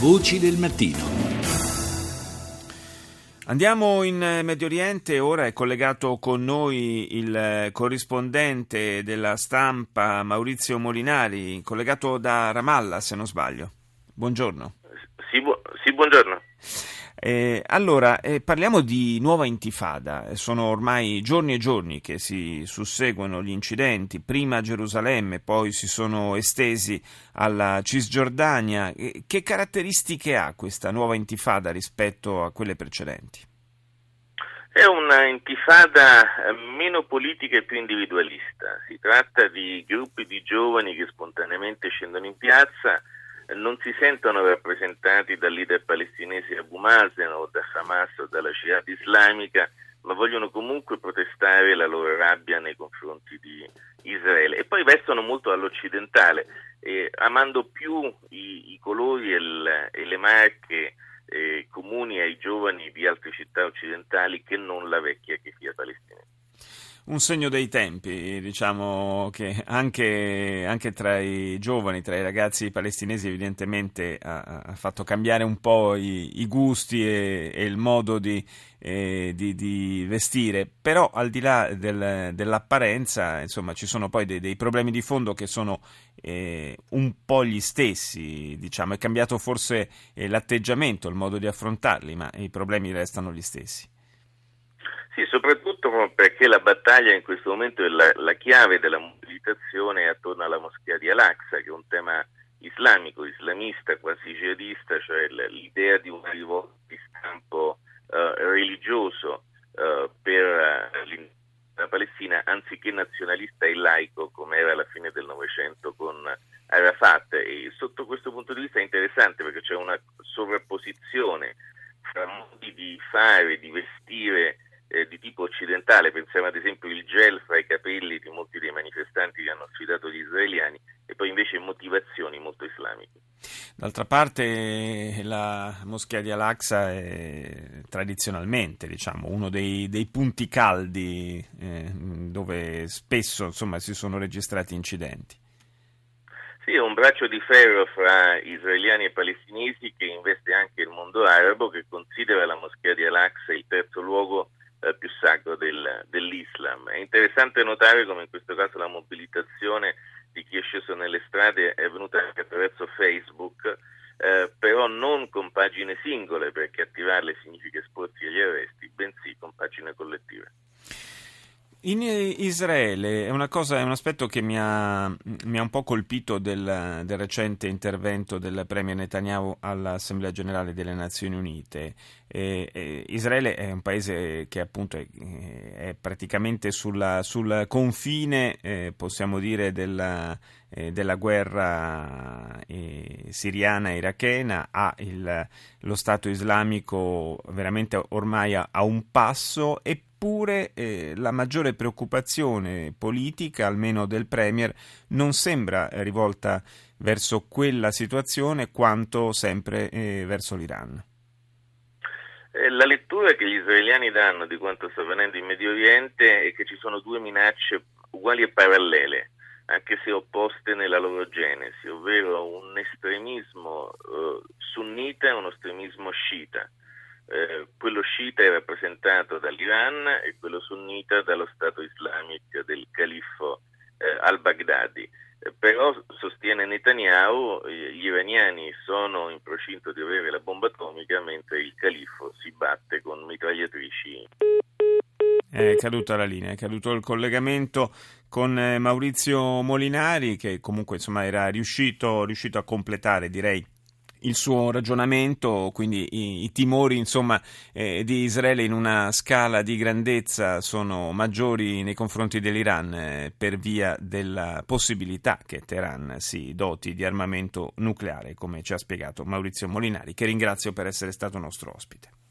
Voci del mattino. Andiamo in Medio Oriente, ora è collegato con noi il corrispondente della stampa Maurizio Molinari, collegato da Ramallah se non sbaglio. Buongiorno. Sì, bu- sì buongiorno. Eh, allora, eh, parliamo di nuova intifada. Sono ormai giorni e giorni che si susseguono gli incidenti, prima a Gerusalemme, poi si sono estesi alla Cisgiordania. Eh, che caratteristiche ha questa nuova intifada rispetto a quelle precedenti? È una intifada meno politica e più individualista. Si tratta di gruppi di giovani che spontaneamente scendono in piazza non si sentono rappresentati dal leader palestinese Abu Mazen o da Hamas o dalla Jihad islamica, ma vogliono comunque protestare la loro rabbia nei confronti di Israele. E poi vestono molto all'occidentale, eh, amando più i, i colori e, il, e, le marche eh, comuni ai giovani di altre città occidentali che non la vecchia che sia palestinese un segno dei tempi, diciamo che anche, anche, tra i giovani, tra i ragazzi palestinesi evidentemente ha, ha fatto cambiare un po' i, i gusti e, e, il modo di, eh, di, di, vestire, però al di là del, dell'apparenza insomma ci sono poi dei, dei problemi di fondo che sono eh, un po' gli stessi, diciamo è cambiato forse eh, l'atteggiamento, il modo di affrontarli, ma i problemi restano gli stessi. Sì, soprattutto perché la battaglia in questo momento è la, la chiave della mobilitazione attorno alla moschea di Al-Aqsa, che è un tema islamico, islamista, quasi jihadista, cioè l'idea di una rivolta di stampo uh, religioso uh, per uh, la Palestina, anziché nazionalista e laico come era alla fine del Novecento con Arafat. E sotto questo punto di vista è interessante perché c'è una sovrapposizione fra modi di fare, di vestire eh, occidentale, pensiamo ad esempio il gel fra i capelli di molti dei manifestanti che hanno sfidato gli israeliani e poi invece motivazioni molto islamiche. D'altra parte la moschea di Al-Aqsa è tradizionalmente diciamo, uno dei, dei punti caldi eh, dove spesso insomma, si sono registrati incidenti. Sì, è un braccio di ferro fra israeliani e palestinesi che investe anche il mondo arabo che considera la moschea di Al-Aqsa il terzo luogo eh, più sacro del, dell'Islam. Interessante notare come in questo caso la mobilitazione di chi è sceso nelle strade è avvenuta anche attraverso Facebook, eh, però non con pagine singole, perché attivarle significa esporsi agli arresti, bensì con pagine collettive. In Israele è, cosa, è un aspetto che mi ha, mi ha un po' colpito del, del, recente intervento del Premier Netanyahu all'Assemblea Generale delle Nazioni Unite. E, e Israele è un paese che appunto è, è praticamente sul confine, eh, possiamo dire, della, eh, della guerra eh, siriana e irachena, ha il, lo Stato islamico veramente ormai a, a un passo e Eppure eh, la maggiore preoccupazione politica, almeno del Premier, non sembra rivolta verso quella situazione quanto sempre eh, verso l'Iran. Eh, la lettura che gli israeliani danno di quanto sta avvenendo in Medio Oriente è che ci sono due minacce uguali e parallele, anche se opposte nella loro genesi, ovvero un estremismo eh, sunnita e uno estremismo sciita eh, quello sciita è rappresentato dall'Iran e quello sunnita dallo Stato islamico del califfo eh, al-Baghdadi. Eh, però, sostiene Netanyahu, gli iraniani sono in procinto di avere la bomba atomica mentre il califfo si batte con mitragliatrici. È caduta la linea, è caduto il collegamento con eh, Maurizio Molinari che comunque insomma, era riuscito, riuscito a completare direi il suo ragionamento, quindi i, i timori insomma, eh, di Israele in una scala di grandezza sono maggiori nei confronti dell'Iran eh, per via della possibilità che Teheran si doti di armamento nucleare, come ci ha spiegato Maurizio Molinari, che ringrazio per essere stato nostro ospite.